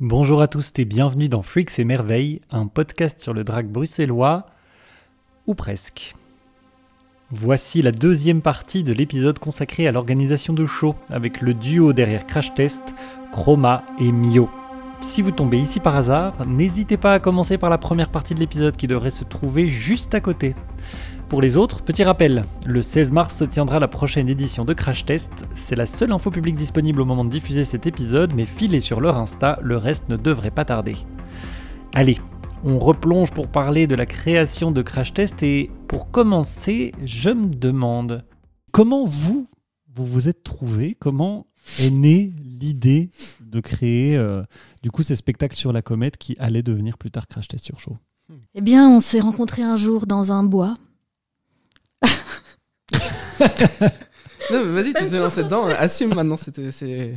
Bonjour à tous et bienvenue dans Freaks et Merveilles, un podcast sur le drag bruxellois, ou presque. Voici la deuxième partie de l'épisode consacré à l'organisation de show, avec le duo derrière Crash Test, Chroma et Mio. Si vous tombez ici par hasard, n'hésitez pas à commencer par la première partie de l'épisode qui devrait se trouver juste à côté. Pour les autres, petit rappel, le 16 mars se tiendra la prochaine édition de Crash Test. C'est la seule info publique disponible au moment de diffuser cet épisode, mais filez sur leur Insta, le reste ne devrait pas tarder. Allez, on replonge pour parler de la création de Crash Test et pour commencer, je me demande comment vous, vous vous êtes trouvé, comment est née l'idée de créer euh, du coup ces spectacles sur la comète qui allaient devenir plus tard Crash Test sur Show? Eh bien, on s'est rencontrés un jour dans un bois. Non, mais vas-y, tu t'es lancé dedans. Assume maintenant, c'est c'est-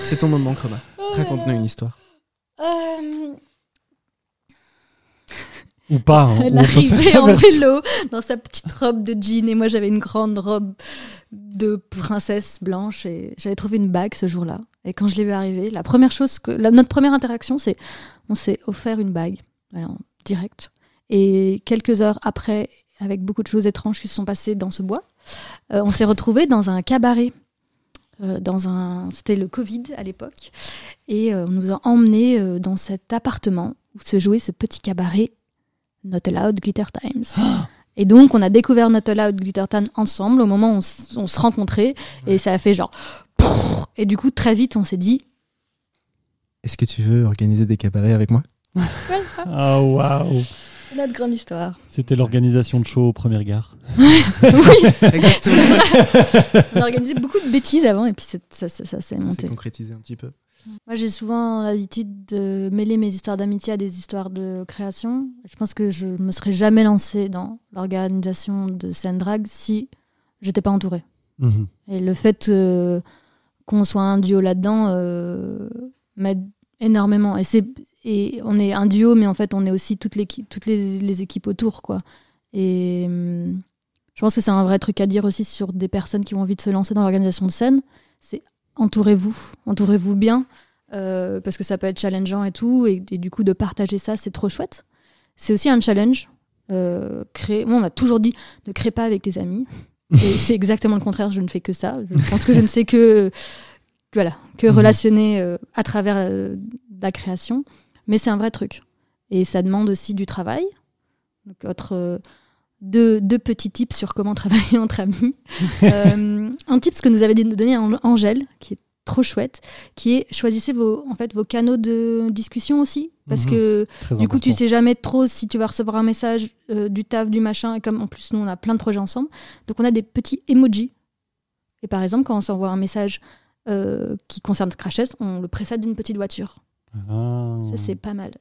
c'est ton moment, Chroma. Raconte-nous une histoire. Euh, Ou pas hein, elle arrivait en vélo dans sa petite robe de jean et moi j'avais une grande robe de princesse blanche et j'avais trouvé une bague ce jour-là. Et quand je l'ai vu arriver, la première chose que la- notre première interaction, c'est on s'est offert une bague, voilà, en direct. Et quelques heures après, avec beaucoup de choses étranges qui se sont passées dans ce bois, euh, on s'est retrouvés dans un cabaret. euh, dans un, c'était le Covid à l'époque, et euh, on nous a emmenés euh, dans cet appartement où se jouait ce petit cabaret Not Allowed Glitter Times. Et donc, on a découvert Not Allowed Glitter Times ensemble au moment où on, se rencontrait. Et ça a fait genre. Et du coup, très vite, on s'est dit. Est-ce que tu veux organiser des cabarets avec moi? Ah waouh C'est notre grande histoire. C'était l'organisation de show au premier gare. oui, Exactement. on a organisé beaucoup de bêtises avant et puis ça, ça, ça s'est Ça s'est monté. concrétisé un petit peu. Moi, j'ai souvent l'habitude de mêler mes histoires d'amitié à des histoires de création. Je pense que je me serais jamais lancée dans l'organisation de scène drag si j'étais pas entourée. Mhm. Et le fait euh, qu'on soit un duo là-dedans euh, m'aide énormément. Et, c'est, et on est un duo, mais en fait, on est aussi toute toutes les, les équipes autour. Quoi. Et hum, je pense que c'est un vrai truc à dire aussi sur des personnes qui ont envie de se lancer dans l'organisation de scène. C'est entourez-vous, entourez-vous bien, euh, parce que ça peut être challengeant et tout. Et, et du coup, de partager ça, c'est trop chouette. C'est aussi un challenge. Euh, créer... Moi, on m'a toujours dit ne crée pas avec tes amis. Et c'est exactement le contraire, je ne fais que ça. Je pense que je ne sais que, voilà, que Mhm. relationner euh, à travers euh, la création. Mais c'est un vrai truc. Et ça demande aussi du travail. Donc, autre, euh, deux, deux petits tips sur comment travailler entre amis. Euh, un tip que nous avait donné An- Angèle, qui est trop chouette, qui est choisissez vos, en fait, vos canaux de discussion aussi. Parce Mhm. que du coup, tu sais jamais trop si tu vas recevoir un message euh, du taf, du machin. Et comme en plus, nous, on a plein de projets ensemble. Donc, on a des petits emojis. Et par exemple, quand on s'envoie un message euh, qui concerne Crash on le précède d'une petite voiture. Ah. Ça, c'est pas mal.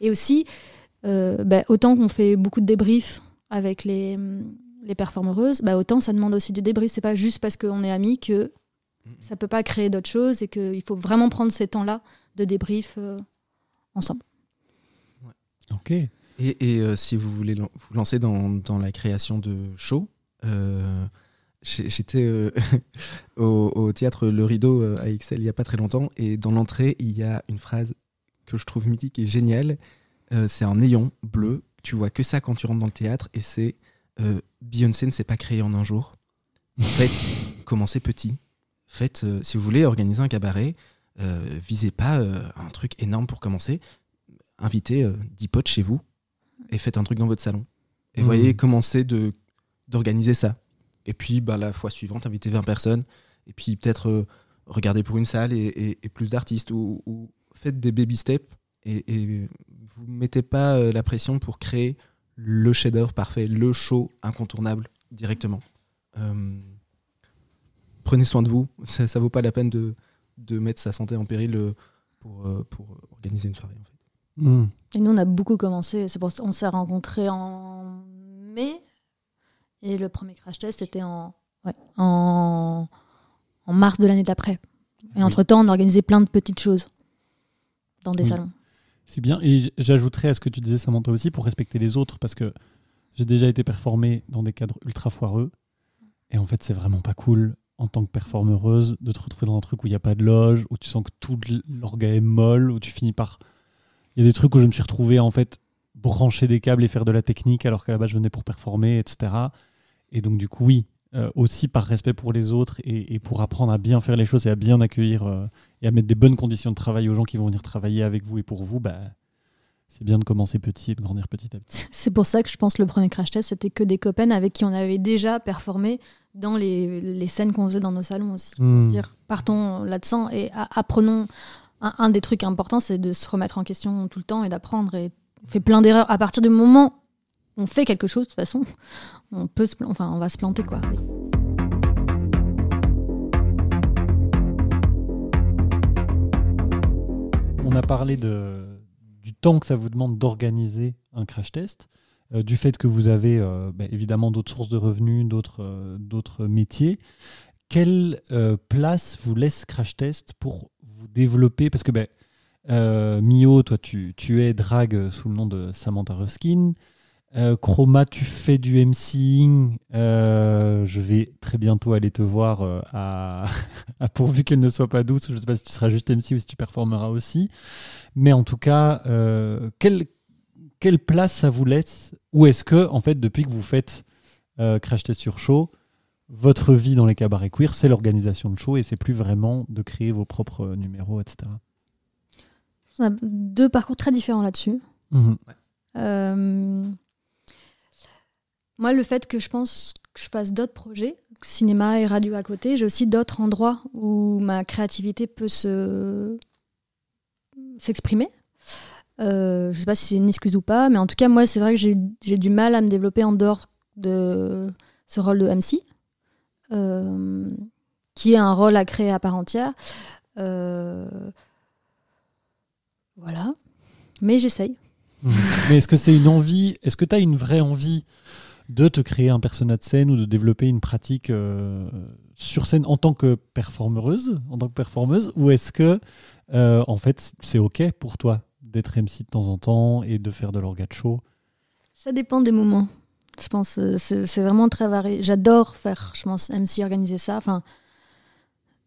Et aussi, euh, bah, autant qu'on fait beaucoup de débriefs avec les, les performeuses, bah, autant ça demande aussi du débrief. C'est pas juste parce qu'on est amis que ça peut pas créer d'autres choses et qu'il faut vraiment prendre ces temps-là de débrief euh, ensemble. Ok. Et, et, euh, si vous voulez vous lancer dans, dans la création de shows, euh, j'étais euh, au, au théâtre Le Rideau euh, à Excel il n'y a pas très longtemps et dans l'entrée, il y a une phrase que je trouve mythique et géniale. Euh, c'est un néon bleu. Tu vois que ça quand tu rentres dans le théâtre et c'est euh, Beyoncé ne s'est pas créée en un jour. En fait, commencez petit. Faites, si vous voulez organiser un cabaret, visez pas un truc énorme pour commencer. Invitez euh, 10 potes chez vous et faites un truc dans votre salon. Et Mhm. voyez, commencez d'organiser ça. Et puis, bah, la fois suivante, invitez 20 personnes. Et puis, peut-être euh, regardez pour une salle et, et- et plus d'artistes. Ou, ou faites des baby steps. Et, et vous mettez pas euh, la pression pour créer le chef-d'œuvre parfait, le show incontournable directement. Euh, prenez soin de vous. Ça, ça vaut pas la peine de, de mettre sa santé en péril euh, pour, euh, pour organiser une soirée. En fait. Mhm. Et nous, on a beaucoup commencé. C'est pour ça qu'on s'est rencontrés en mai. Et le premier crash test, c'était en, ouais, en, en mars de l'année d'après. Et Oui. entre-temps, on a organisé plein de petites choses dans des Oui. salons. C'est bien. Et j'ajouterais à ce que tu disais, Samantha, aussi, pour respecter les autres, parce que j'ai déjà été performé dans des cadres ultra foireux. Et en fait, c'est vraiment pas cool en tant que performeuse, de te retrouver dans un truc où il n'y a pas de loge, où tu sens que tout l'orga est molle, où tu finis par. Il y a des trucs où je me suis retrouvé en fait brancher des câbles et faire de la technique alors qu'à la base je venais pour performer, etc. Et donc du coup, oui, euh, aussi par respect pour les autres et, pour apprendre à bien faire les choses et à bien accueillir euh, et à mettre des bonnes conditions de travail aux gens qui vont venir travailler avec vous et pour vous, bah, c'est bien de commencer petit et de grandir petit à petit. C'est pour ça que je pense que le premier crash test, c'était que des copains avec qui on avait déjà performé dans les, les scènes qu'on faisait dans nos salons aussi. Hmm. Dire, partons là-dedans et apprenons. Un, des trucs importants, c'est de se remettre en question tout le temps et d'apprendre. Et fait plein d'erreurs. À partir du moment où on fait quelque chose, de toute façon, on, peut enfin, on va se planter. quoi. On a parlé du temps que ça vous demande d'organiser un crash test, euh, du fait que vous avez euh, bah, évidemment d'autres sources de revenus, d'autres euh, métiers. Quelle place vous laisse crash test pour vous développer? Parce que bah, Mio, toi, tu, es drag sous le nom de Samantha Ruskin. Chroma, tu fais du MCing. je vais très bientôt aller te voir à, pourvu qu'elle ne soit pas douce. Je ne sais pas si tu seras juste MC ou si tu performeras aussi. Mais en tout cas, euh, quelle, place ça vous laisse? Ou est-ce que, en fait, depuis que vous faites euh, Crash Test sur Show, votre vie dans les cabarets queer, c'est l'organisation de show et c'est plus vraiment de créer vos propres numéros, etc. On a deux parcours très différents là-dessus. Mhm. Euh, moi, le fait que je pense que je fasse d'autres projets, cinéma et radio à côté, j'ai aussi d'autres endroits où ma créativité peut se s'exprimer. Euh, je sais pas si c'est une excuse ou pas, mais en tout cas, moi, c'est vrai que j'ai du mal à me développer en dehors de ce rôle de MC, euh, qui est un rôle à créer à part entière. Euh, voilà. Mais j'essaye. mais est-ce que c'est une envie Est-ce que tu as une vraie envie de te créer un personnage de scène ou de développer une pratique euh, sur scène en tant que performeuse, en tant que performeuse, ou est-ce que euh, en fait, c'est OK pour toi d'être MC de temps en temps et de faire de l'orga show? Ça dépend des moments. Je pense euh, c'est vraiment très varié. J'adore faire, je pense, MC organiser ça. Enfin,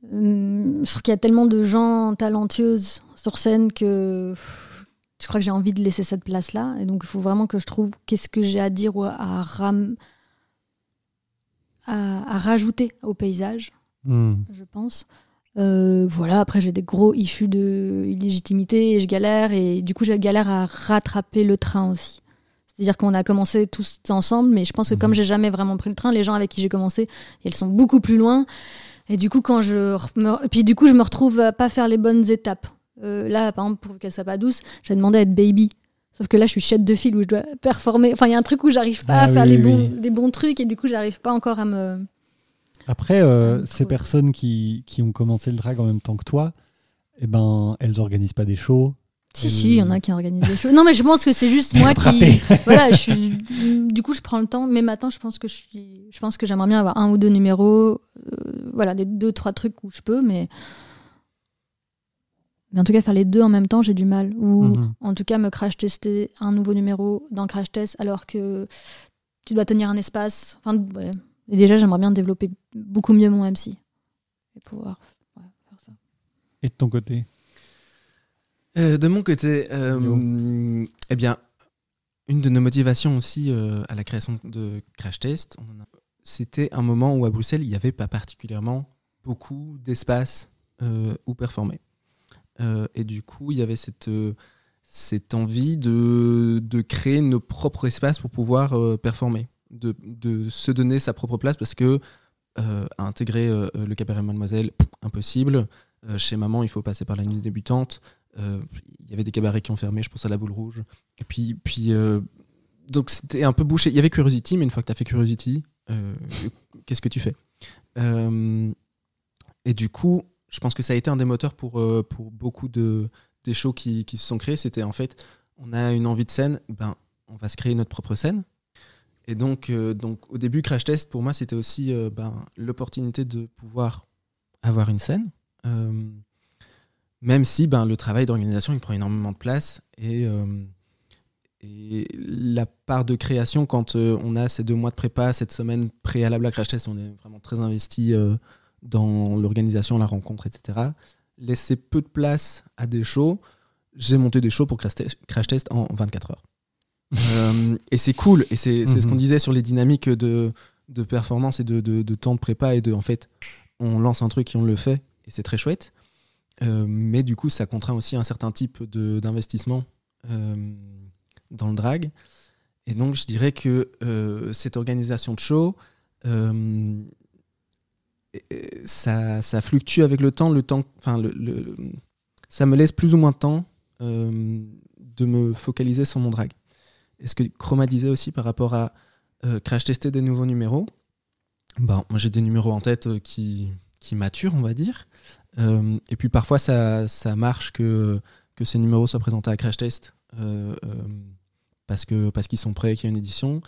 je trouve qu'il y a tellement de gens talentueuses sur scène que je crois que j'ai envie de laisser cette place-là. Et donc, il faut vraiment que je trouve qu'est-ce que j'ai à dire ou à, ram... à, rajouter au paysage, hmm. je pense. Euh, voilà, après j'ai des gros issues de illégitimité et je galère et du coup j'ai galère à rattraper le train aussi. C'est-à-dire qu'on a commencé tous ensemble, mais je pense que comme mhm. j'ai jamais vraiment pris le train, les gens avec qui j'ai commencé, elles sont beaucoup plus loin. Et du coup, quand je me... puis du coup, je me retrouve à pas faire les bonnes étapes. Euh, là, par exemple, pour qu'elle soit pas douce, j'ai demandé à être baby. Sauf que là, je suis chette de fil où je dois performer. Enfin, il y a un truc où j'arrive pas à ah faire les bons, des bons trucs et du coup, j'arrive pas encore à me après, euh, ces personnes qui, qui, ont commencé le drag en même temps que toi, eh ben, elles organisent pas des shows. Si, si, il y en a qui organisent des shows. Non, mais je pense que c'est juste moi qui. voilà, je suis... du coup, je prends le temps. Mais maintenant, je pense que je, suis... je pense que j'aimerais bien avoir un ou deux numéros. Euh, voilà, des deux, trois trucs où je peux, mais. Mais en tout cas, faire les deux en même temps, j'ai du mal. Ou mhm. en tout cas, me crash tester un nouveau numéro dans crash test alors que tu dois tenir un espace. Enfin, ouais. Et déjà, j'aimerais bien développer beaucoup mieux mon MC et pouvoir faire ça. Et de ton côté euh, De mon côté, euh, eh bien, une de nos motivations aussi euh, à la création de Crash Test, c'était un moment où à Bruxelles, il n'y avait pas particulièrement beaucoup d'espace où performer. Et du coup, il y avait cette, cette envie de, de, créer nos propres espaces pour pouvoir performer de, se donner sa propre place parce que euh, intégrer euh, le cabaret Mademoiselle, impossible. Euh, chez maman, il faut passer par la nuit débutante. Il y avait des cabarets qui ont fermé, je pense à la boule rouge. Et puis, puis donc c'était un peu bouché. Il y avait Curiosity, mais une fois que tu as fait Curiosity, qu'est-ce que tu fais? Et du coup, je pense que ça a été un des moteurs pour, pour beaucoup de, des shows qui, qui se sont créés. C'était en fait, on a une envie de scène, ben, on va se créer notre propre scène. Et donc, euh, donc, au début, Crash Test, pour moi, c'était aussi euh, ben, l'opportunité de pouvoir avoir une scène. Euh, même si ben, le travail d'organisation, il prend énormément de place. Et, et la part de création, quand on a ces deux mois de prépa, cette semaine préalable à Crash Test, on est vraiment très investi dans l'organisation, la rencontre, etc. Laisser peu de place à des shows. J'ai monté des shows pour crash test, crash test en 24 heures. Euh, et c'est cool. Et c'est ce qu'on Mhm. disait sur les dynamiques de, de performance et de, de- de temps de prépa. Et de, en fait, on lance un truc et on le fait. Et c'est très chouette. Euh, mais du coup, ça contraint aussi un certain type d'investissement euh, dans le drag. Et donc, je dirais que cette organisation de show, ça, fluctue avec le temps. Le temps ça me laisse plus ou moins de temps euh, de me focaliser sur mon drag. Et ce que Chroma disait aussi par rapport à euh, crash tester des nouveaux numéros, ben, moi j'ai des numéros en tête euh, qui, qui maturent, on va dire. Et puis parfois ça, ça marche que, que ces numéros soient présentés à crash test parce que parce qu'ils sont prêts, qu'il y a une édition.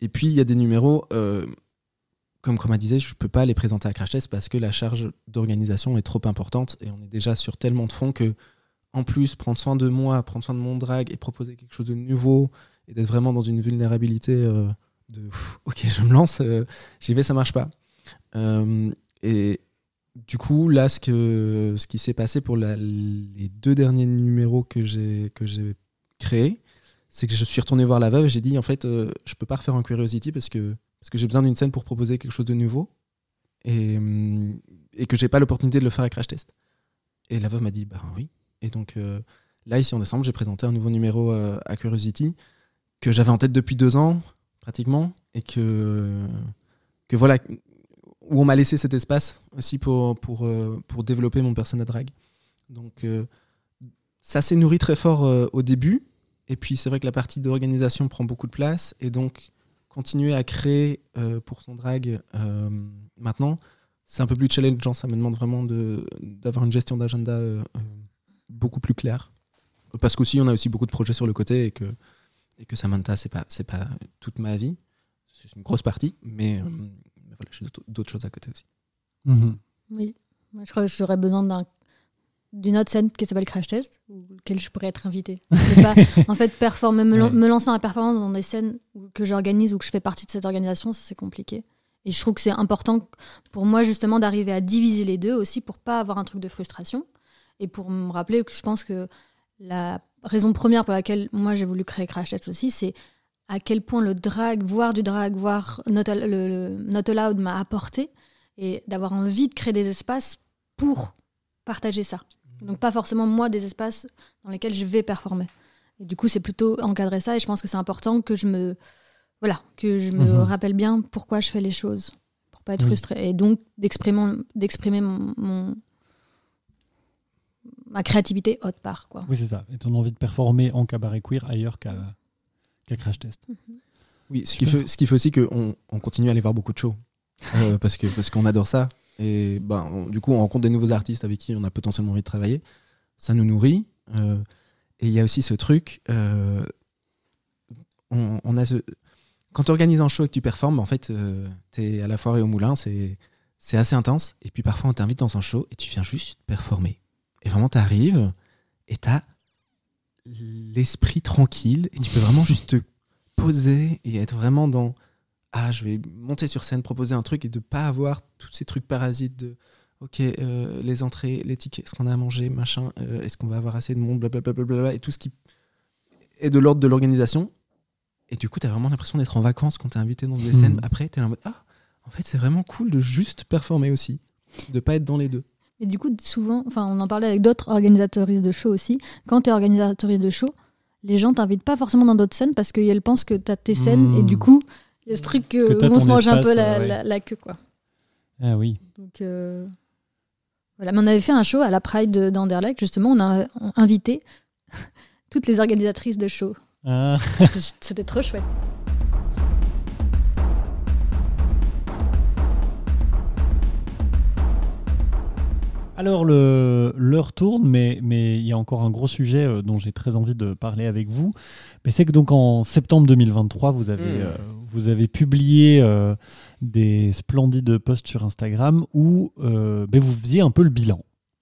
Et puis il y a des numéros, comme Chroma disait, je peux pas les présenter à crash test parce que la charge d'organisation est trop importante et on est déjà sur tellement de fonds que en plus prendre soin de moi, prendre soin de mon drag et proposer quelque chose de nouveau et d'être vraiment dans une vulnérabilité euh, de ok je me lance, euh, j'y vais, ça marche pas. Euh, et du coup là ce qui s'est passé pour les deux derniers numéros que j'ai créés, c'est que je suis retourné voir la veuve et j'ai dit en fait je peux pas refaire un Curiosity parce que parce que j'ai besoin d'une scène pour proposer quelque chose de nouveau et, et que j'ai pas l'opportunité de le faire à crash test. Et la veuve m'a dit bah oui. Et donc euh, là ici en décembre j'ai présenté un nouveau numéro euh, à Curiosity que j'avais en tête depuis deux ans pratiquement et que que voilà où on m'a laissé cet espace aussi pour pour euh, pour développer mon persona drag. Donc ça s'est nourri très fort au début et puis c'est vrai que la partie d'organisation prend beaucoup de place et donc continuer à créer euh, pour son drag euh, maintenant c'est un peu plus challengeant ça me demande vraiment de d'avoir une gestion d'agenda euh, euh, beaucoup plus claire parce qu'aussi on a aussi beaucoup de projets sur le côté et que et que Samantha c'est pas c'est pas toute ma vie c'est une grosse partie mais, euh, mais voilà j'ai d'autres- choses à côté aussi Mhm. Oui. Moi, je crois que j'aurais besoin d'un d'une autre scène qui s'appelle Crash Test, ou laquelle je pourrais être invitée. Pas, en fait, performer, me, lan- Ouais. me lancer dans la performance dans des scènes que j'organise ou que je fais partie de cette organisation, c'est compliqué. Et je trouve que c'est important pour moi, justement, d'arriver à diviser les deux aussi pour pas avoir un truc de frustration. Et pour me rappeler que je pense que la raison première pour laquelle moi j'ai voulu créer Crash Test aussi, c'est à quel point le drag, voir du drag, voir Not, le, le Not Allowed m'a apporté et d'avoir envie de créer des espaces pour partager ça. Donc pas forcément moi des espaces dans lesquels je vais performer. Et du coup, c'est plutôt encadrer ça et je pense que c'est important que je me voilà, que je me Mhm. rappelle bien pourquoi je fais les choses pour pas être Oui. frustrée et donc d'exprimer d'exprimer mon, mon- ma créativité autre part quoi. Oui, c'est ça. Et ton envie de performer en cabaret queer ailleurs qu'à Crash Test. Oui, ce qui, fait, ce qui fait aussi qu'on on continue à aller voir beaucoup de shows. Euh, parce qu'on parce qu'on adore ça. Et ben, du coup, on rencontre des nouveaux artistes avec qui on a potentiellement envie de travailler. Ça nous nourrit. Euh, et il y a aussi ce truc. euh, on, a ce... Quand tu organises un show et que tu performes, en fait, tu es à la foire et au moulin. C'est c'est assez intense. Et puis parfois, on t'invite dans un show et tu viens juste performer. Et vraiment, tu arrives et tu as l'esprit tranquille. Et tu peux vraiment juste te poser et être vraiment dans ah je vais monter sur scène proposer un truc et de pas avoir tous ces trucs parasites de ok euh, les entrées les tickets est-ce qu'on a à manger machin euh, est-ce qu'on va avoir assez de monde blablabla et tout ce qui est de l'ordre de l'organisation et du coup tu as vraiment l'impression d'être en vacances quand tu es invité dans des Mhm. scènes après tu es en mode ah en fait c'est vraiment cool de juste performer aussi de pas être dans les deux Et du coup, souvent, enfin, on en parlait avec d'autres organisateuristes de show aussi. Quand tu es organisatrice de show, les gens t'invitent pas forcément dans d'autres scènes parce qu'elles pensent que tu as tes scènes et Hmm. du coup, il y a ce truc que, où on se mange un peu la, ouais. la- la queue. quoi. Ah oui. Donc, euh, voilà. Mais on avait fait un show à la Pride de- d'Anderlecht, justement. On a on invité toutes les organisatrices de show. Ah. C'était trop chouette. Alors, le- l'heure tourne, mais mais il y a encore un gros sujet euh, dont j'ai très envie de parler avec vous. Mais c'est que donc en septembre 2023, vous avez, Mm. euh, vous avez publié euh, des splendides posts sur Instagram où euh, ben, vous faisiez un peu le bilan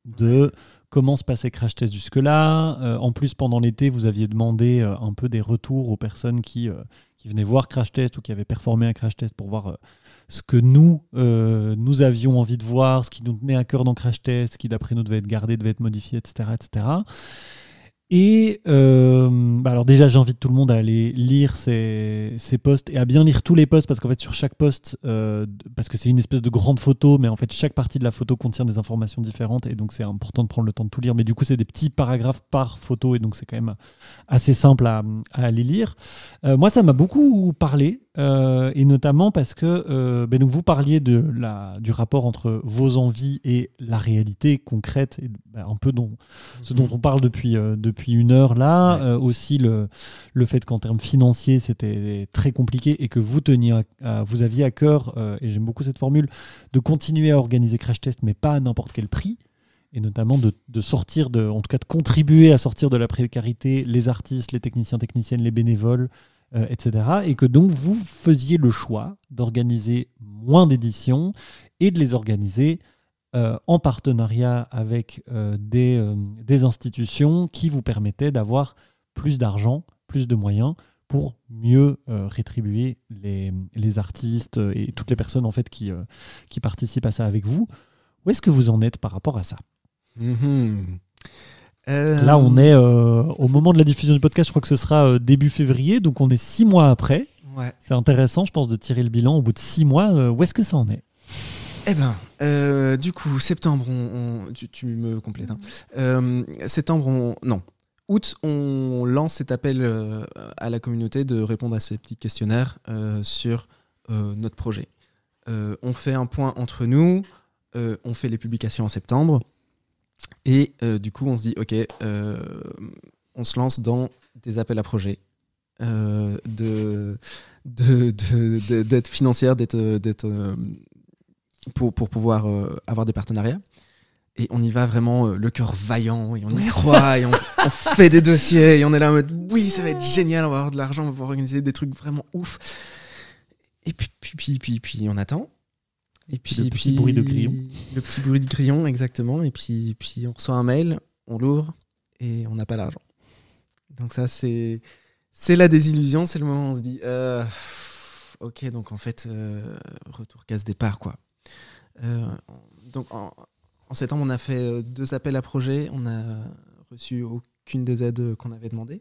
de comment se passait Crash Test jusque-là. En plus, pendant l'été, vous aviez demandé un peu des retours aux personnes qui, qui venaient voir Crash Test ou qui avaient performé un Crash Test pour voir ce que nous, euh, nous avions envie de voir, ce qui nous tenait à cœur dans Crash Test, ce qui d'après nous devait être gardé, devait être modifié, etc. etc. Et euh, bah alors déjà, j'invite tout le monde à aller lire ces, ces posts et à bien lire tous les posts parce qu'en fait sur chaque post, euh, parce que c'est une espèce de grande photo, mais en fait chaque partie de la photo contient des informations différentes et donc c'est important de prendre le temps de tout lire. Mais du coup, c'est des petits paragraphes par photo et donc c'est quand même assez simple à, à aller lire. Moi, ça m'a beaucoup parlé euh, et notamment parce que euh, ben donc vous parliez de la, du rapport entre vos envies et la réalité concrète, et ben, un peu dont, ce dont on parle depuis, euh, depuis une heure là. Ouais. Aussi le, le fait qu'en termes financiers, c'était très compliqué et que vous teniez, à- à- vous aviez à cœur, et j'aime beaucoup cette formule, de continuer à organiser Crash Test, mais pas à n'importe quel prix. Et notamment de, de sortir, de, en tout cas de contribuer à sortir de la précarité les artistes, les techniciens, techniciennes, les bénévoles, euh, etc. Et que donc vous faisiez le choix d'organiser moins d'éditions et de les organiser euh, en partenariat avec euh, des, des institutions qui vous permettaient d'avoir plus d'argent, plus de moyens pour mieux rétribuer les, les artistes et toutes les personnes en fait qui, qui participent à ça avec vous. Où est-ce que vous en êtes par rapport à ça? Mhm. Euh, Là, on est euh, au moment de la diffusion du podcast, je crois que ce sera euh, début février, donc on est six mois après. Ouais. C'est intéressant, je pense, de tirer le bilan au bout de six mois. Euh, où est-ce que ça en est? Eh ben, euh, du coup, septembre, on, on- tu, tu me complètes. hein. Euh, septembre, on, non. Août, on lance cet appel euh, à la communauté de répondre à ces petits questionnaires euh, sur euh, notre projet. Euh, on fait un point entre nous, euh, on fait les publications en septembre, et euh, du coup, on se dit, ok, euh, on se lance dans des appels à projets. euh, de financière, euh, pour, pour pouvoir avoir des partenariats. Et on y va vraiment le cœur vaillant, et on y croit, et on, on fait des dossiers, et on est là en mode oui, ça va être génial, on va avoir de l'argent, on va pouvoir organiser des trucs vraiment ouf. Et puis, puis, puis, puis, puis on attend. Et puis, le petit bruit de grillon. Le petit bruit de grillon, exactement. Et puis, puis on reçoit un mail, on l'ouvre, et on n'a pas l'argent. Donc ça, c'est c'est la désillusion, c'est le moment où on se dit euh, ok, donc en fait, euh, retour casse-départ, quoi. Euh, donc en, en septembre, on a fait deux appels à projets, on n'a reçu aucune des aides qu'on avait demandées.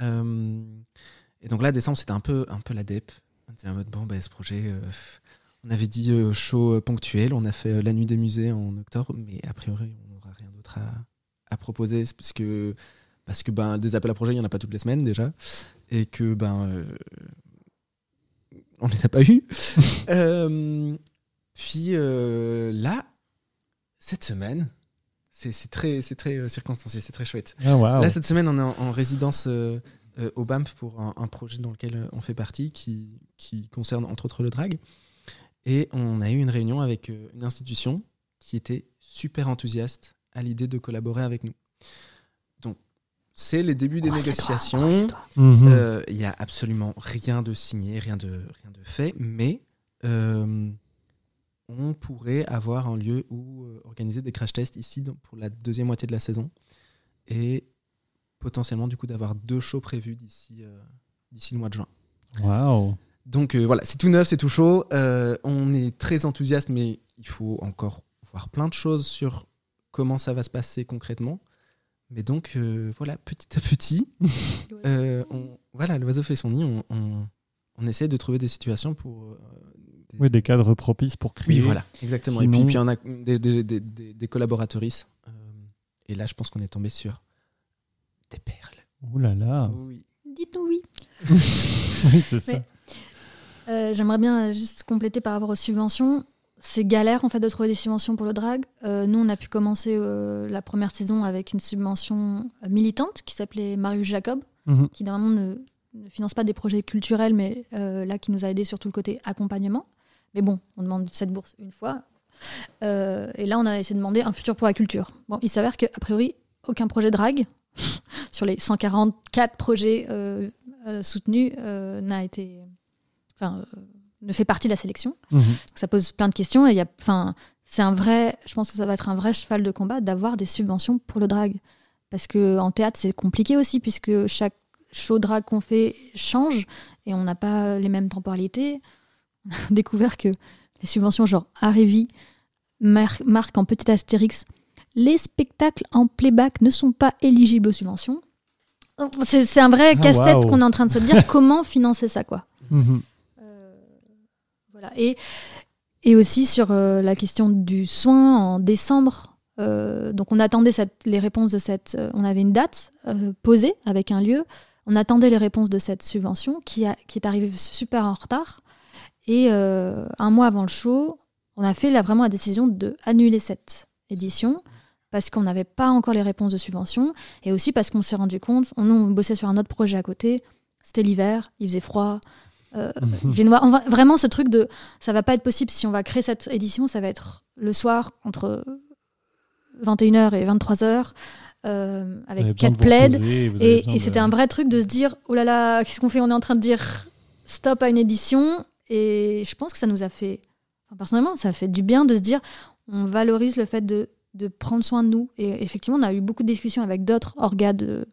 Et donc là, décembre, c'était un peu, un peu la dep. On était en mode, bon, bah, ce projet, on avait dit euh, show euh, ponctuel, on a fait euh, la nuit des musées en octobre, mais a priori, on n'aura rien d'autre à, à proposer, parce que, parce que ben, des appels à projets, il n'y en a pas toutes les semaines déjà, et que ben, euh, on les a pas eus. Euh, puis euh, là, cette semaine, c'est très, très circonstancié, c'est très chouette. Ah. Là, cette semaine, on est en, en résidence au BAMP pour un, un projet dans lequel on fait partie qui, qui concerne entre autres le drag. Et on a eu une réunion avec euh, une institution qui était super enthousiaste à l'idée de collaborer avec nous. Donc, c'est les débuts des Croisez-toi, négociations. Mhm. Euh, Il n'y a absolument rien de signé, rien de, rien de fait, mais euh, on pourrait avoir un lieu où euh, organiser des crash tests ici donc, pour la deuxième moitié de la saison et potentiellement du coup d'avoir deux shows prévus d'ici euh, d'ici le mois de juin. Waouh. Donc euh, voilà, c'est tout neuf, c'est tout chaud. Euh, on est très enthousiaste, mais il faut encore voir plein de choses sur comment ça va se passer concrètement. Mais donc euh, voilà, petit à petit, euh, on, voilà, l'oiseau fait son nid. On, on, on essaie de trouver des situations pour. euh, des- Oui, des cadres propices pour créer. Oui, voilà, exactement. Et puis, puis on a des, des, des, des- des collaboratrices. euh, et là, je pense qu'on est tombé sur des perles. Ouh là là. Oui. Dites-nous oui. Oui, c'est ça. Euh, J'aimerais bien juste compléter par rapport aux subventions. C'est galère en fait de trouver des subventions pour le drag. Euh, nous, on a pu commencer euh, la première saison avec une subvention militante qui s'appelait Marius Jacob, Mhm. qui normalement ne, ne finance pas des projets culturels, mais là qui nous a aidé sur tout le côté accompagnement. Mais bon, on demande cette bourse une fois. Et là, on a essayé de demander un futur pour la culture. Bon, il s'avère qu'a priori, aucun projet drag sur les 144 projets euh, euh, soutenus euh, n'a été, enfin, euh, ne fait partie de la sélection. Mhm. Donc, ça pose plein de questions. Et il y a, enfin, c'est un vrai, je pense que ça va être un vrai cheval de combat d'avoir des subventions pour le drag, parce que en théâtre c'est compliqué aussi puisque chaque show drag qu'on fait change et on n'a pas les mêmes temporalités. on a découvert que les subventions genre Arrivi mar- marquent en petit astérix les spectacles en playback ne sont pas éligibles aux subventions. C'est un vrai Ah, casse-tête qu'on est en train de se dire comment financer ça quoi. Mhm. Et, aussi sur euh, la question du soin en décembre. euh, donc on attendait les réponses de cette. euh, on avait une date posée avec un lieu. On attendait les réponses de cette subvention qui, est arrivée super en retard. Et un mois avant le show, on a fait là, vraiment la décision de annuler cette édition parce qu'on n'avait pas encore les réponses de subvention et aussi parce qu'on s'est rendu compte, on, on bossait sur un autre projet à côté. C'était l'hiver, il faisait froid. Euh. On va- vraiment, ce truc de ça va pas être possible si on va créer cette édition, ça va être le soir entre 21h et 23h euh, avec quatre plaids. Et, de- c'était un vrai truc de se dire oh là là, qu'est-ce qu'on fait On est en train de dire stop à une édition. Et je pense que ça nous a fait, enfin, personnellement, ça a fait du bien de se dire on valorise le fait de, de prendre soin de nous. Et effectivement, on a eu beaucoup de discussions avec d'autres orgas de,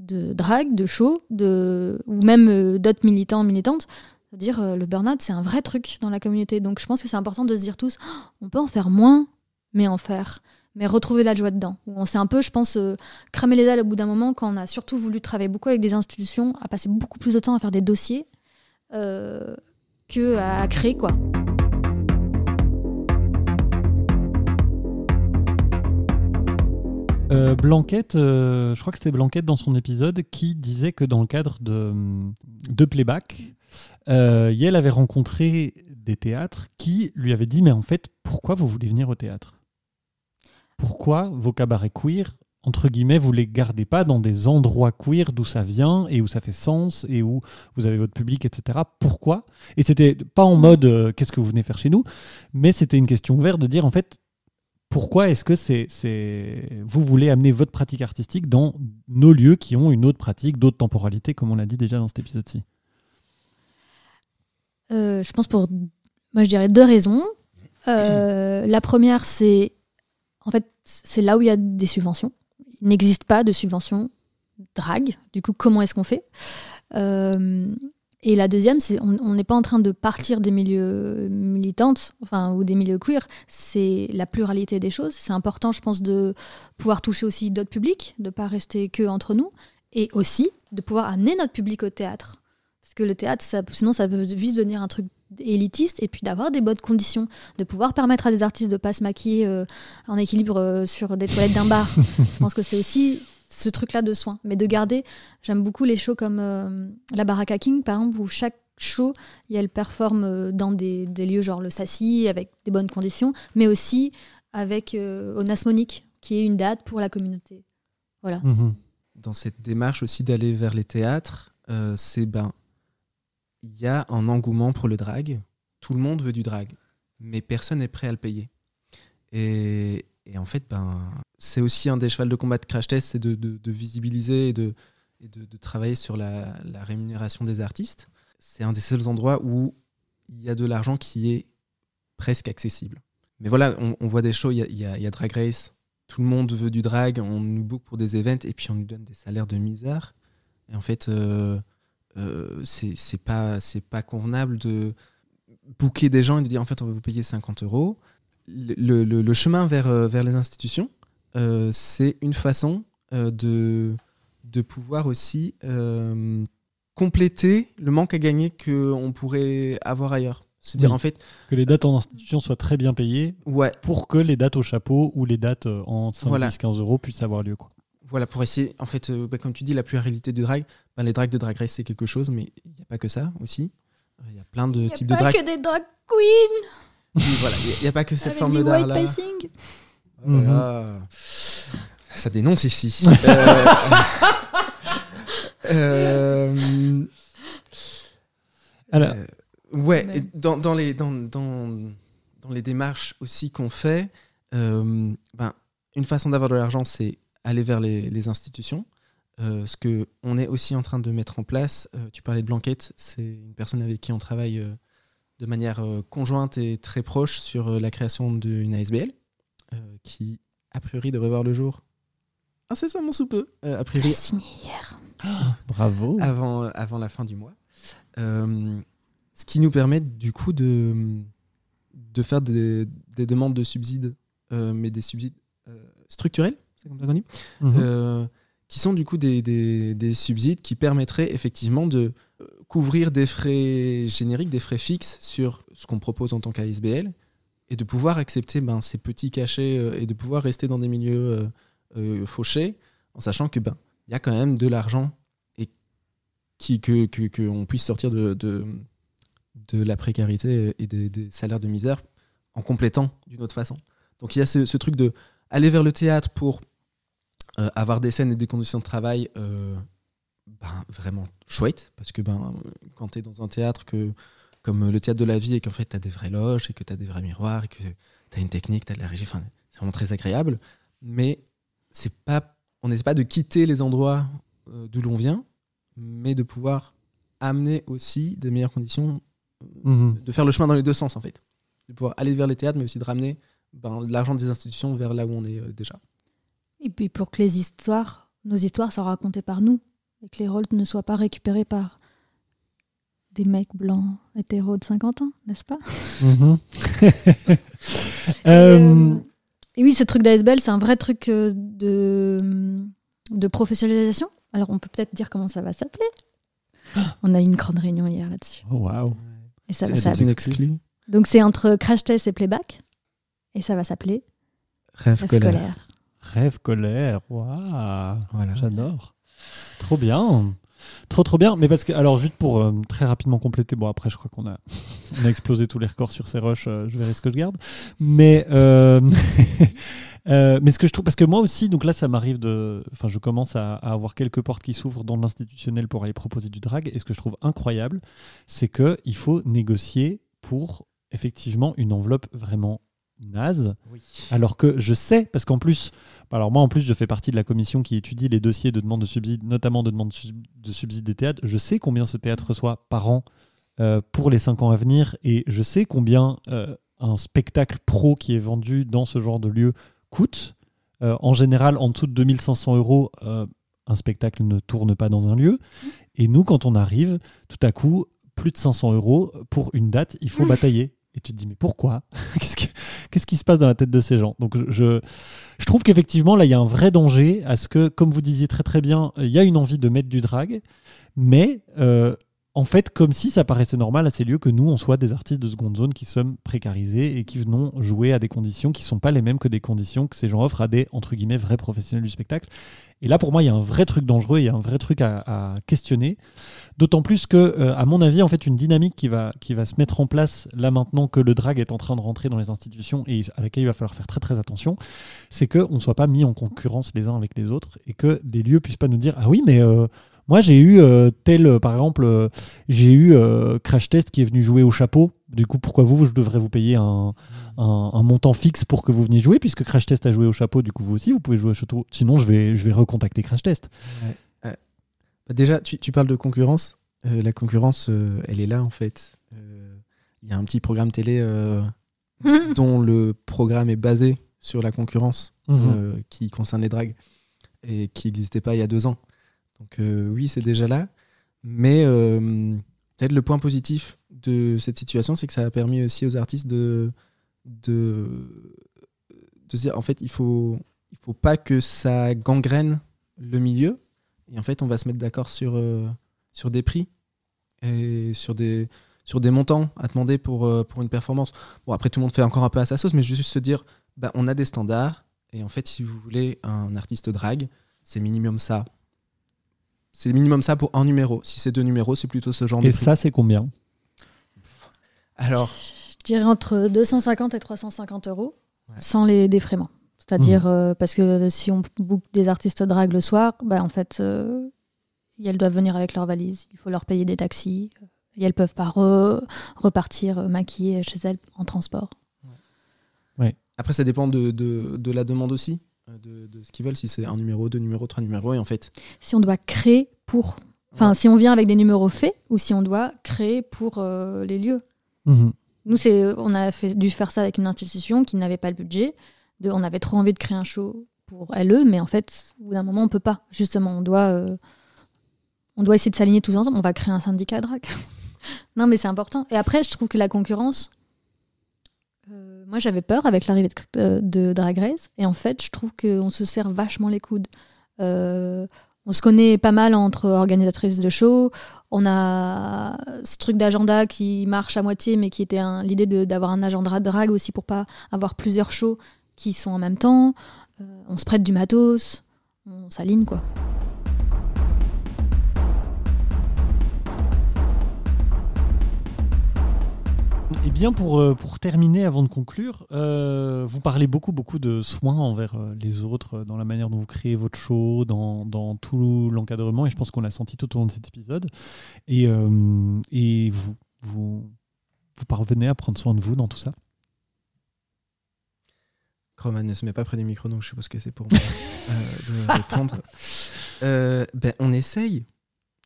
de drague, de show, de, ou même euh, d'autres militants, militantes. C'est-à-dire, euh, le burn-out, c'est un vrai truc dans la communauté. Donc, je pense que c'est important de se dire tous, Oh, on peut en faire moins, mais en faire. Mais retrouver la joie dedans. On s'est un peu, je pense, euh, cramé les ailes au bout d'un moment quand on a surtout voulu travailler beaucoup avec des institutions, à passer beaucoup plus de temps à faire des dossiers euh, que créer, quoi. Euh, Blanquette, euh, je crois que c'était Blanquette dans son épisode qui disait que dans le cadre de, de Playback, euh, Yael avait rencontré des théâtres qui lui avaient dit Mais en fait, pourquoi vous voulez venir au théâtre? Pourquoi vos cabarets queer, entre guillemets, vous les gardez pas dans des endroits queer d'où ça vient et où ça fait sens et où vous avez votre public, etc. Pourquoi? Et c'était pas en mode euh, Qu'est-ce que vous venez faire chez nous mais c'était une question ouverte de dire en fait pourquoi est-ce que c'est, vous voulez amener votre pratique artistique dans nos lieux qui ont une autre pratique, d'autres temporalités, comme on l'a dit déjà dans cet épisode-ci? Euh, je pense pour, moi je deux raisons. Euh, la première, c'est en fait c'est là où il y a des subventions. Il n'existe pas de subventions drague. Du coup, comment est-ce qu'on fait? Euh, Et la deuxième, c'est on n'est pas en train de partir des milieux militantes, enfin ou des milieux queer. C'est la pluralité des choses. C'est important, je pense, de pouvoir toucher aussi d'autres publics, de pas rester que entre nous, et aussi de pouvoir amener notre public au théâtre. Parce que le théâtre, ça, sinon, ça peut vite devenir un truc élitiste et puis d'avoir des bonnes conditions, de pouvoir permettre à des artistes de pas se maquiller euh, en équilibre euh, sur des toilettes d'un bar. Je pense que c'est aussi ce truc-là de soin. Mais de garder, j'aime beaucoup les shows comme euh, la Baraka King, par exemple, où chaque show, et elle performe euh, dans des, des lieux genre le Sassy, avec des bonnes conditions, mais aussi avec euh, Onas Monique, qui est une date pour la communauté. Voilà. Mhm. dans cette démarche aussi d'aller vers les théâtres, euh, c'est ben il y a un engouement pour le drag. Tout le monde veut du drag, mais personne n'est prêt à le payer. Et, et en fait, ben c'est aussi un des chevals de combat de Crash Test, c'est de, visibiliser et de, travailler sur la, rémunération des artistes. C'est un des seuls endroits où il y a de l'argent qui est presque accessible. Mais voilà, on, voit des shows, il y a, Drag Race, tout le monde veut du drag, on nous book pour des events et puis on nous donne des salaires de misère. Et en fait, euh, euh, c'est pas, pas convenable de booker des gens et de dire en fait on va vous payer 50 euros. Le, le- le chemin vers, euh, vers les institutions, euh, c'est une façon euh, de, de pouvoir aussi euh, compléter le manque à gagner qu'on pourrait avoir ailleurs. C'est-à-dire Oui. en fait, Que les dates en institution soient très bien payées ouais, pour que les dates au chapeau ou les dates en 5, Voilà. 10, 15 euros puissent avoir lieu. Quoi. Voilà, pour essayer, en fait, euh, bah, comme tu dis, la pluralité du drag, bah, les drags de drag race, c'est quelque chose, mais il n'y a pas que ça aussi. Il y a plein de types de drag. que des drag queens Voilà, il n'y a, pas que cette avec forme. Oh là là. Ça dénonce ici. Euh, euh, Alors, euh, ouais, dans, dans les, dans, dans, dans les démarches aussi qu'on fait, euh, ben, une façon d'avoir de l'argent, c'est aller vers les, les institutions. Euh, ce que on est aussi en train de mettre en place, euh, tu parlais de Blanquette, c'est une personne avec qui on travaille euh, de manière euh, conjointe et très proche sur euh, la création d'une ASBL, euh, qui a priori devrait voir le jour incessamment sous peu, euh, a priori signé hier. bravo. avant, avant la fin du mois. Euh, ce qui nous permet du coup de, de faire des, des demandes de subsides, euh, mais des subsides euh, structurels, c'est comme ça qu'on dit, Mhm. euh, qui sont du coup des, des- des subsides qui permettraient effectivement de euh, couvrir des frais génériques, des frais fixes sur ce qu'on propose en tant qu'ASBL et de pouvoir accepter ben, ces petits cachets euh, et de pouvoir rester dans des milieux euh, euh, fauchés en sachant que ben y a quand même de l'argent et que qu'on puisse sortir de, de, la précarité et des, salaires de misère en complétant d'une autre façon. Donc il y a ce, ce truc de aller vers le théâtre pour avoir des scènes et des conditions de travail ben, vraiment chouettes, parce que ben, quand tu es dans un théâtre que, comme le théâtre de la vie et qu'en fait tu as des vraies loges et que tu as des vrais miroirs et que tu as une technique, tu as de la régie, enfin, c'est vraiment très agréable, mais c'est pas, on n'essaie pas de quitter les endroits euh, d'où l'on vient, mais de pouvoir amener aussi des meilleures conditions, Mhm. de faire le chemin dans les deux sens en fait, de pouvoir aller vers les théâtres, mais aussi de ramener ben, l'argent des institutions vers là où on est euh, déjà. Et puis pour que les histoires, nos histoires soient racontées par nous et que les rôles ne soient pas récupérés par des mecs blancs hétéros de 50 ans, n'est-ce pas? Mhm. Et, Euh, et oui, ce truc d'ASBL, c'est un vrai truc euh, de, de professionnalisation. Alors on peut peut-être dire comment ça va s'appeler. On a eu une grande réunion hier là-dessus. oh, waouh. Et ça C'est va s'appeler. une exclue. Donc c'est entre crash test et playback. Et ça va s'appeler Rêve Rêve colère. colère. Rêve, colère, waouh. Voilà. J'adore. Trop bien. Trop trop bien. Mais parce que, alors juste pour euh, très rapidement compléter, bon après je crois qu'on a, on a explosé tous les records sur ces rushs, euh, je verrai ce que je garde. Mais, euh, euh, mais ce que je trouve, parce que moi aussi, donc là ça m'arrive de, enfin je commence à, à avoir quelques portes qui s'ouvrent dans l'institutionnel pour aller proposer du drag. Et ce que je trouve incroyable, c'est que il faut négocier pour effectivement une enveloppe vraiment naze. Oui. Alors que je sais, parce qu'en plus, alors moi en plus je fais partie de la commission qui étudie les dossiers de demande de subsides, notamment de demande de sub- de subsides des théâtres. Je sais combien ce théâtre reçoit par an euh, pour les 5 ans à venir et je sais combien euh, un spectacle pro qui est vendu dans ce genre de lieu coûte. Euh, en général, en dessous de 2500 euros, euh, un spectacle ne tourne pas dans un lieu. Et nous, quand on arrive, tout à coup, plus de 500 euros pour une date, il faut batailler. Et tu te dis, mais pourquoi Qu'est-ce que- Qu'est-ce qui se passe dans la tête de ces gens? Donc, je, je trouve qu'effectivement, là, il y a un vrai danger à ce que, comme vous disiez très très bien, il y a une envie de mettre du drag, mais euh, en fait, comme si ça paraissait normal à ces lieux que nous, on soit des artistes de seconde zone qui sommes précarisés et qui venons jouer à des conditions qui ne sont pas les mêmes que des conditions que ces gens offrent à des, entre guillemets, vrais professionnels du spectacle. Et là, pour moi, il y a un vrai truc dangereux, il y a un vrai truc à, questionner. D'autant plus que, euh, à mon avis, en fait, une dynamique qui va, qui va se mettre en place là maintenant que le drag est en train de rentrer dans les institutions et à laquelle il va falloir faire très très attention, c'est qu'on ne soit pas mis en concurrence les uns avec les autres et que des lieux puissent pas nous dire Ah oui, mais euh, moi j'ai eu euh, tel, euh, par exemple, euh, j'ai eu euh, Crash Test qui est venu jouer au chapeau. Du coup, pourquoi vous, je devrais vous payer un, un, un montant fixe pour que vous veniez jouer, puisque Crash Test a joué au chapeau, du coup vous aussi, vous pouvez jouer au chapeau. Sinon, je vais, je vais recontacter Crash Test. Bah, Déjà, tu, tu parles de concurrence. Euh, la concurrence, euh, elle est là en fait. Euh, Il y a un petit programme télé euh, dont le programme est basé sur la concurrence Mhm. euh, qui concerne les dragues et qui n'existait pas il y a deux ans. Donc euh, oui, c'est déjà là. Mais euh, peut-être le point positif de cette situation, c'est que ça a permis aussi aux artistes de, se dire, en fait, il faut, faut pas que ça gangrène le milieu. Et en fait, on va se mettre d'accord sur, euh, des prix et sur des, sur des montants à demander pour, une performance. Bon, après, tout le monde fait encore un peu à sa sauce, mais juste se dire, bah, on a des standards. Et en fait, si vous voulez un artiste drague, c'est minimum ça. C'est minimum ça pour un numéro. Si c'est deux numéros, c'est plutôt ce genre Et de prix. ça, c'est combien Alors, Je dirais entre 250 et 350 euros, Ouais. sans les défraiements. C'est-à-dire, euh, parce que si on book des artistes drag le soir, bah, en fait, euh, elles doivent venir avec leur valise. Il faut leur payer des taxis. Et elles peuvent pas re- repartir euh, maquillées chez elles en transport. après, ça dépend de, de, de la demande aussi, de, de ce qu'ils veulent. Si c'est un numéro, deux numéros, trois numéros. Et en fait, Si on doit créer pour. Enfin, Ouais. si on vient avec des numéros faits ou si on doit créer pour euh, les lieux. Mhm. Nous, c'est, on a fait, dû faire ça avec une institution qui n'avait pas le budget. De, on avait trop envie de créer un show pour LE, mais en fait, au bout d'un moment, on peut pas. Justement, on doit, euh, on doit essayer de s'aligner tous ensemble. On va créer un syndicat drag. non, mais c'est important. Et après, je trouve que la concurrence. Moi, j'avais peur avec l'arrivée de, euh, de Drag Race. Et en fait, je trouve qu'on se serre vachement les coudes. Euh, on se connaît pas mal entre organisatrices de shows. On a ce truc d'agenda qui marche à moitié, mais qui était l'idée d'avoir un agenda drag aussi pour pas avoir plusieurs shows qui sont en même temps. Euh, on se prête du matos. On s'aligne, quoi. Et bien pour, euh, pour terminer, avant de conclure, euh, vous parlez beaucoup, beaucoup de soins envers euh, les autres, dans la manière dont vous créez votre show, dans, dans tout l'encadrement, et je pense qu'on l'a senti tout au long de cet épisode. Et, euh, et vous, vous, vous parvenez à prendre soin de vous dans tout ça? Croman ne se met pas près du micro, donc je suppose que c'est pour moi euh, de répondre. Euh, ben, on essaye.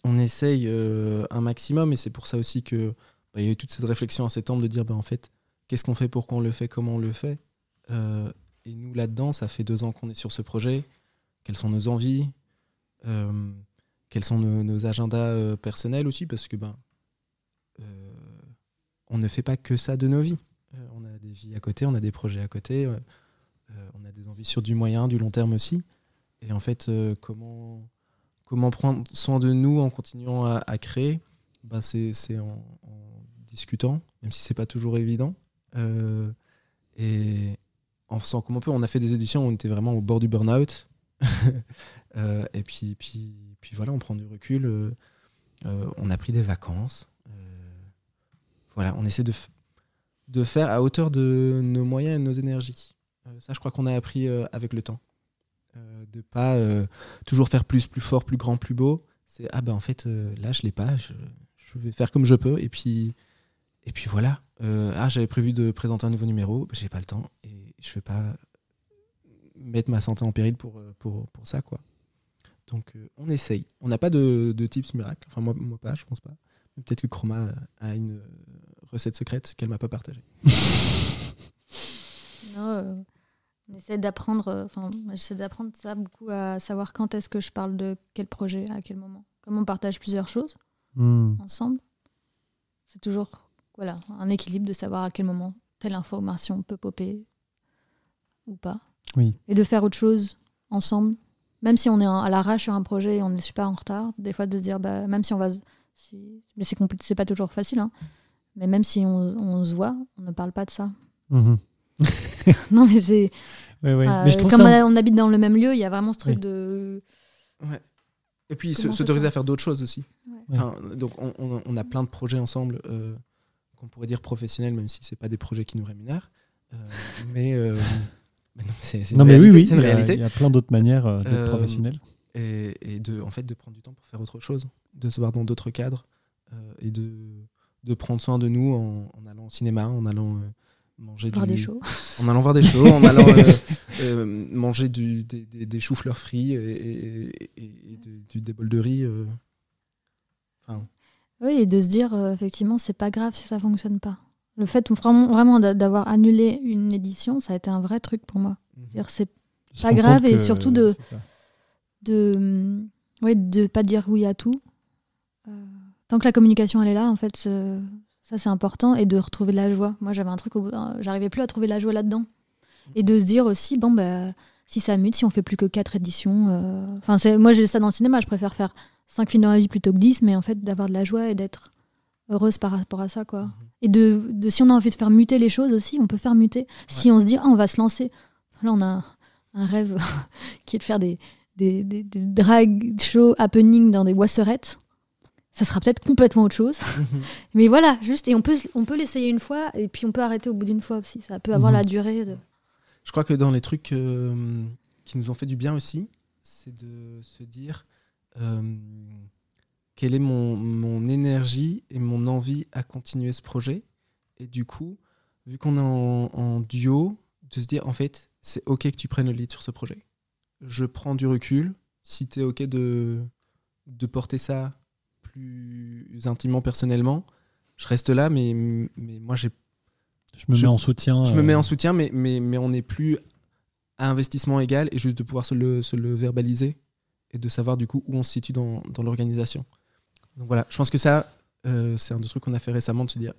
On essaye euh, un maximum, et c'est pour ça aussi que bah, il y a eu toute cette réflexion en septembre de dire ben, en fait, qu'est-ce qu'on fait, pourquoi on le fait, comment on le fait. Euh, et nous, là-dedans, ça fait deux ans qu'on est sur ce projet. Quelles sont nos envies euh, Quels sont nos, agendas euh, personnels aussi Parce que ben, on ne fait pas que ça de nos vies. On a des vies à côté, on a des projets à côté. on a des envies sur du moyen, du long terme aussi. Et en fait, comment, comment prendre soin de nous en continuant à, créer ben C'est en discutant, même si c'est pas toujours évident. Euh, et en faisant comme on. On a fait des éditions où on était vraiment au bord du burn-out. Euh, et puis, puis, puis voilà, on prend du recul. euh, on a pris des vacances. Voilà, on essaie de, faire à hauteur de nos moyens et de nos énergies. Ça, je crois qu'on a appris avec le temps. De pas toujours faire plus, plus fort, plus grand, plus beau. C'est ah ben en fait là je l'ai pas, je vais faire comme je peux et puis et puis voilà. Euh, ah j'avais prévu de présenter un nouveau numéro, j'ai pas le temps et je vais pas mettre ma santé en péril pour euh, pour, pour ça quoi. Donc euh, on essaye. On n'a pas de, de tips miracles. Enfin moi, moi pas, je pense pas. Peut-être que Chroma a une recette secrète qu'elle m'a pas partagée. Non, euh, on essaie d'apprendre, enfin, j'essaie d'apprendre ça beaucoup à savoir quand est-ce que je parle de quel projet, à quel moment. Comme on partage plusieurs choses Hmm. ensemble, c'est toujours voilà, un équilibre de savoir à quel moment telle information peut popper ou pas. Oui. Et de faire autre chose ensemble, même si on est à l'arrache sur un projet et on est super en retard, des fois de se dire, bah, même si on va. si- mais c'est compli- c'est pas toujours facile, hein, mais même si on, on se voit, on ne parle pas de ça. Mhm. non, mais c'est. Ouais, ouais. Euh, Mais je trouve comme ça... on, habite dans le même lieu, il y a vraiment ce truc Oui. de. Et puis s'autoriser à faire d'autres choses aussi. Ouais. Enfin, donc on, on- on a plein de projets ensemble euh, qu'on pourrait dire professionnels, même si c'est pas des projets qui nous rémunèrent. Euh, mais, euh, mais non, c'est c'est une Non mais oui, réalité, oui, c'est une il y a- réalité. il y, a plein d'autres manières euh, d'être Euh, professionnel. Et, et de en fait de prendre du temps pour faire autre chose, de se voir dans d'autres cadres euh, et de, de prendre soin de nous en, en allant au cinéma, en allant euh, manger voir du, des shows. en allant voir des shows, en allant euh, euh, manger du, des, des- des choux-fleurs frits et, et- et- et de- du, des bols de riz. euh. Enfin, Oui, et de se dire, euh, effectivement, c'est pas grave si ça fonctionne pas. Le fait vraiment, vraiment d'a- d'avoir annulé une édition, ça a été un vrai truc pour moi. Dire, c'est pas grave et surtout de- de, ouais, de pas dire oui à tout. Euh, tant que la communication elle est là, en fait, ça c'est important et de retrouver de la joie. Moi, j'avais un truc, où, euh, j'arrivais plus à trouver de la joie là-dedans. Et de se dire aussi, bon, bah, si ça mute, si on fait plus que quatre éditions. euh, Enfin, c'est moi j'ai ça dans le cinéma, je préfère faire cinq films dans la vie plutôt que 10, mais en fait, d'avoir de la joie et d'être heureuse par rapport à ça, quoi. Mhm. Et de, de, si on a envie de faire muter les choses aussi, on peut faire muter. Si on se dit, ah, on va se lancer. Là, on a un, un rêve qui est de faire des, des, des, des drag shows happening dans des boisserettes. Ça sera peut-être complètement autre chose. Mais voilà, juste, et on peut, on peut l'essayer une fois, et puis on peut arrêter au bout d'une fois aussi. Ça peut avoir Mhm. la durée de. Je crois que dans les trucs euh, qui nous ont fait du bien aussi, c'est de se dire euh, quelle est mon, mon énergie et mon envie à continuer ce projet. Et du coup, vu qu'on est en, en duo, de se dire en fait, c'est OK que tu prennes le lead sur ce projet. Je prends du recul. Si tu es OK de, de porter ça plus intimement, personnellement, je reste là, mais, mais moi, j'ai Je me Je- mets en soutien. je me euh, mets en soutien, mais, mais, mais on n'est plus à investissement égal et juste de pouvoir se le, se le verbaliser et de savoir du coup où on se situe dans, dans l'organisation. Donc voilà, je pense que ça, euh, c'est un des trucs qu'on a fait récemment de se dire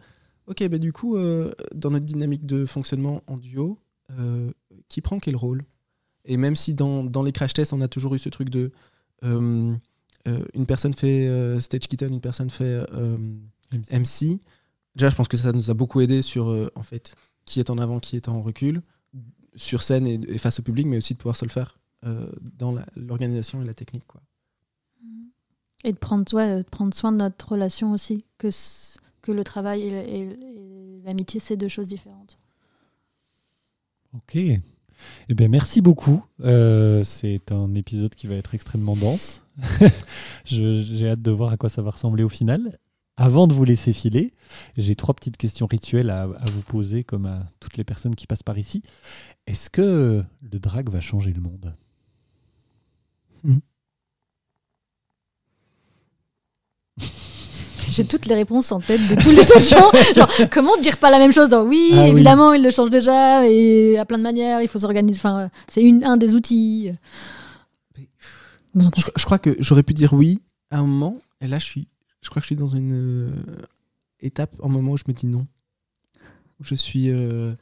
ok bah du coup euh, dans notre dynamique de fonctionnement en duo euh, qui prend quel rôle? Et même si dans, dans les crash tests on a toujours eu ce truc de une personne fait stage kitten une personne fait MC déjà je pense que ça nous a beaucoup aidé sur en fait qui est en avant qui est en recul sur scène et, et face au public mais aussi de pouvoir se le faire euh, dans l'organisation et la technique quoi. Et de prendre, ouais, de prendre soin de notre relation aussi, que, le travail et, et- et l'amitié, c'est deux choses différentes. Ok. Eh bien, merci beaucoup. Euh, c'est un épisode qui va être extrêmement dense. J'ai hâte de voir à quoi ça va ressembler au final. Avant de vous laisser filer, j'ai trois petites questions rituelles à, à vous poser, comme à toutes les personnes qui passent par ici. Est-ce que le drag va changer le monde? J'ai toutes les réponses en tête de tous les autres gens. Genre, comment dire pas la même chose? Oui, Ah oui. évidemment, il le change déjà, et à plein de manières, il faut s'organiser. Enfin, c'est une- un des outils. Je, crois que j'aurais pu dire oui à un moment, et là je suis, je crois que je suis dans une euh, étape, un moment où je me dis non. Je suis euh,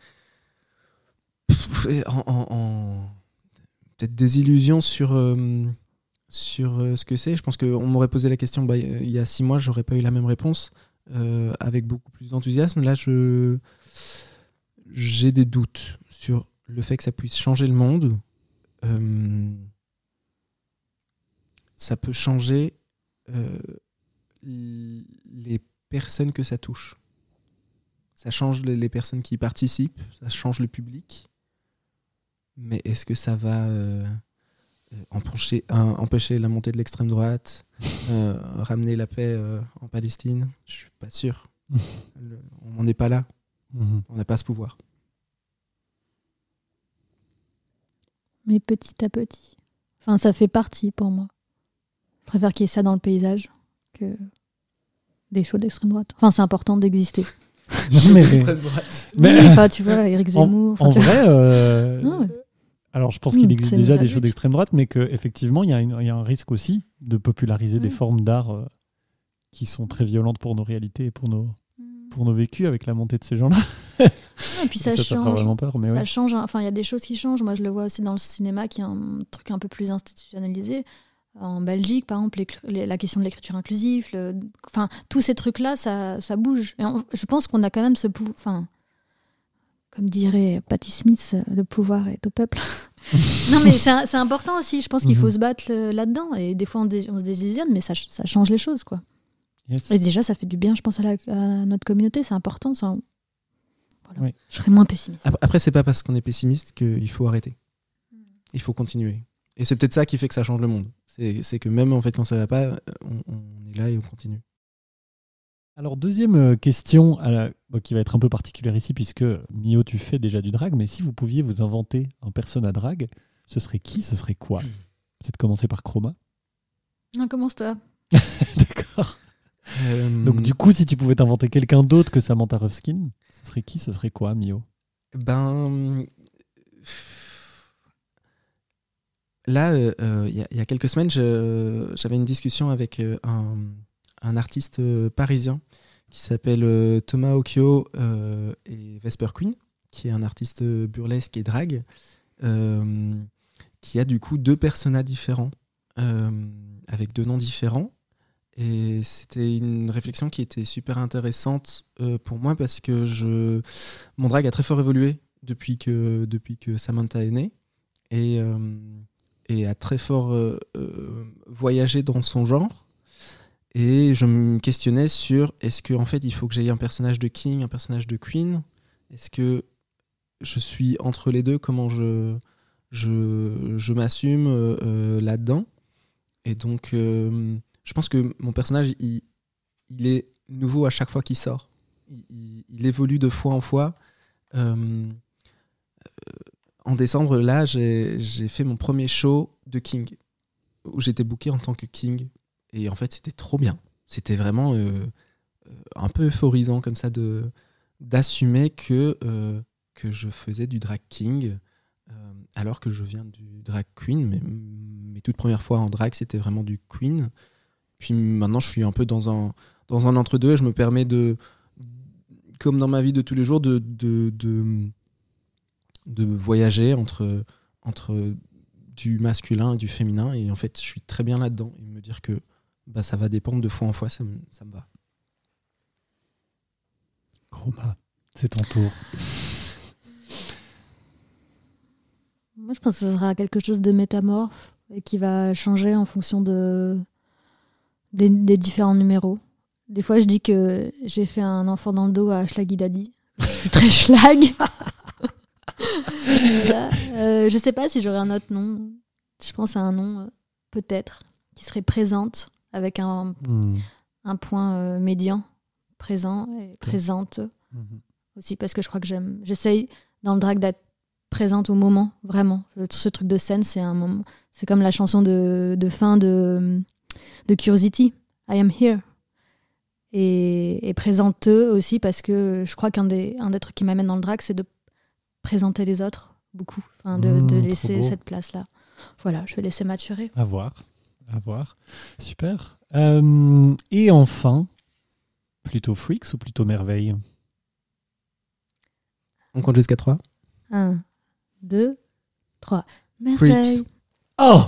pff, en, en- en- peut-être des illusions sur euh, euh, ce que c'est. Je pense qu'on m'aurait posé la question bah, il y a six mois, j'aurais pas eu la même réponse euh, avec beaucoup plus d'enthousiasme. Là, j'ai des doutes sur le fait que ça puisse changer le monde. Ça peut changer les personnes que ça touche. Ça change les personnes qui y participent, ça change le public. Mais est-ce que ça va euh, euh, empêcher, la montée de l'extrême droite, euh, ramener la paix euh, en Palestine? Je suis pas sûr. Le- on n'en est pas là. Mhm. On n'a pas ce pouvoir. Mais petit à petit. Enfin, ça fait partie pour moi. Je préfère qu'il y ait ça dans le paysage que des shows d'extrême droite. Enfin, c'est important d'exister. Non, mais, droite. mais- Oui, enfin, tu vois, Eric Zemmour. en vrai, euh, Ouais. Alors je pense qu'il existe c'est déjà des shows lutte. d'extrême droite, mais qu'effectivement, il y, a y un risque aussi de populariser des Mm. formes d'art euh, qui sont très violentes pour nos réalités et pour nos, pour nos vécus avec la montée de ces gens-là. Et puis ça, ça, ça fera change. vraiment peur, mais ça ouais. change. Enfin, il y a des choses qui changent. Moi, je le vois aussi dans le cinéma, qui est un truc un peu plus institutionnalisé. En Belgique, par exemple, les- la question de l'écriture inclusive, le- enfin, tous ces trucs-là, ça, ça bouge. Et on- je pense qu'on a quand même ce pouvoir. Enfin, comme dirait Patti Smith, euh, le pouvoir est au peuple. non, mais c'est important aussi. Je pense qu'il faut Mhm. se battre euh, là-dedans. Et des fois, on, dé- on se désillusionne, mais ça, ch- ça change les choses, quoi. Yes. Et déjà, ça fait du bien, je pense, à, la- à notre communauté. C'est important. Ça. Voilà. Oui. Je serais moins pessimiste. Ap- Après, c'est pas parce qu'on est pessimiste qu'il faut arrêter. Il faut continuer. Et c'est peut-être ça qui fait que ça change le monde. C'est que même en fait quand ça va pas, euh, on, on est là et on continue. Alors, deuxième question à la- bon, qui va être un peu particulière ici, puisque Mio, tu fais déjà du drag, mais si vous pouviez vous inventer un persona drag, ce serait qui Ce serait quoi? Peut-être commencer par Chroma. Non, commence-toi. D'accord. Euh, Donc, du coup, si tu pouvais t'inventer quelqu'un d'autre que Samantha Rufskin, ce serait qui Ce serait quoi, Mio? Ben. Là, euh, euh, il y, a- il y a quelques semaines, j'avais une discussion avec euh, un, un artiste euh, parisien qui s'appelle euh, Thomas Occhio euh, et Vesper Queen, qui est un artiste burlesque et drague, euh, qui a du coup deux personas différents, avec deux noms différents. Et c'était une réflexion qui était super intéressante pour moi parce que je, mon drag a très fort évolué depuis que, depuis que Samantha est née et, et a très fort voyagé dans son genre. Et je me questionnais sur est-ce qu'en en fait il faut que j'aie un personnage de king, un personnage de queen? Est-ce que je suis entre les deux? Comment je, m'assume euh, euh, là-dedans? Et donc euh, je pense que mon personnage il, est nouveau à chaque fois qu'il sort. Il, évolue de fois en fois. En décembre, là, j'ai fait mon premier show de King, où j'étais booké en tant que King. Et en fait, c'était trop bien. C'était vraiment euh, euh, un peu euphorisant comme ça de d'assumer que, euh, que je faisais du drag king alors que je viens du drag queen. Mais mes toutes premières fois en drag, c'était vraiment du queen. Puis maintenant, je suis un peu dans un, dans un entre-deux et je me permets de, comme dans ma vie de tous les jours, de, de, de, de voyager entre, entre du masculin et du féminin. Et en fait, je suis très bien là-dedans. Et me dire que bah, ça va dépendre de fois en fois, ça me, ça me va. Chroma, c'est ton tour. Moi, je pense que ce sera quelque chose de métamorphe et qui va changer en fonction de, des, des différents numéros. Des fois, je dis que j'ai fait un enfant dans le dos à Schlaggy Daddy. Je suis très schlag. Voilà. Euh, je sais pas si j'aurais un autre nom. Je pense à un nom, euh, peut-être, qui serait présente, avec un, Hmm. un point euh, médian. Présent et présente Mhm. aussi, parce que je crois que j'aime. J'essaye dans le drag d'être présente au moment, vraiment. Ce, ce truc de scène, c'est un moment. C'est comme la chanson de, de fin de, de Curiosity, I am here. Et, et présenteux aussi, parce que je crois qu'un des, un des trucs qui m'amène dans le drag, c'est de présenter les autres beaucoup, Enfin, de, Mmh, de trop laisser cette place-là. Voilà, je vais laisser maturer. À voir. À voir. Super. Euh, et enfin, plutôt Freaks ou plutôt Merveille On compte jusqu'à 3 Un, deux, trois. Merveille. Freaks. Oh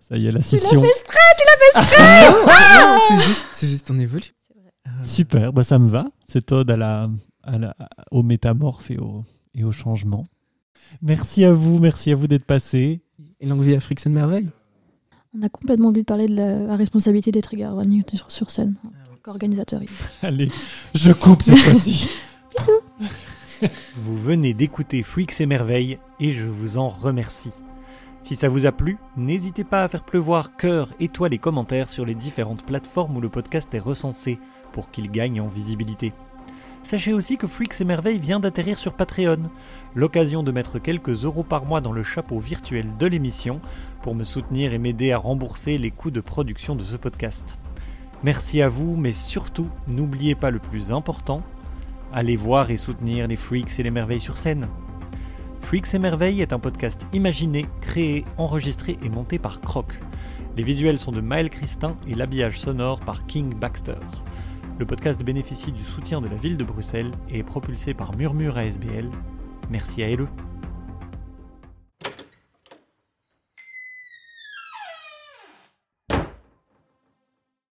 Ça y est, la Tu l'as fait exprès, tu l'as fait Ah, c'est juste, c'est juste, on évolue. Euh, Super, bah ça me va. C'est ode à la, à la, au métamorphe et au, et au changement. Merci à vous, merci à vous d'être passé. Et longue vie à Frix and Merveille. On a complètement oublié de parler de la, la responsabilité des trigger warnings sur, sur scène. Qu'organisateur. il- Allez, je coupe cette fois-ci. Bisous. Vous venez d'écouter Freaks et Merveilles et je vous en remercie. Si ça vous a plu, n'hésitez pas à faire pleuvoir cœur, étoiles et commentaires sur les différentes plateformes où le podcast est recensé pour qu'il gagne en visibilité. Sachez aussi que Freaks et Merveilles vient d'atterrir sur Patreon, l'occasion de mettre quelques euros par mois dans le chapeau virtuel de l'émission pour me soutenir et m'aider à rembourser les coûts de production de ce podcast. Merci à vous, mais surtout, n'oubliez pas le plus important, allez voir et soutenir les Freaks et les Merveilles sur scène. Freaks et Merveilles est un podcast imaginé, créé, enregistré et monté par Croc. Les visuels sont de Maël Christin et l'habillage sonore par King Baxter. Le podcast bénéficie du soutien de la ville de Bruxelles et est propulsé par Murmure ASBL. Merci à LE.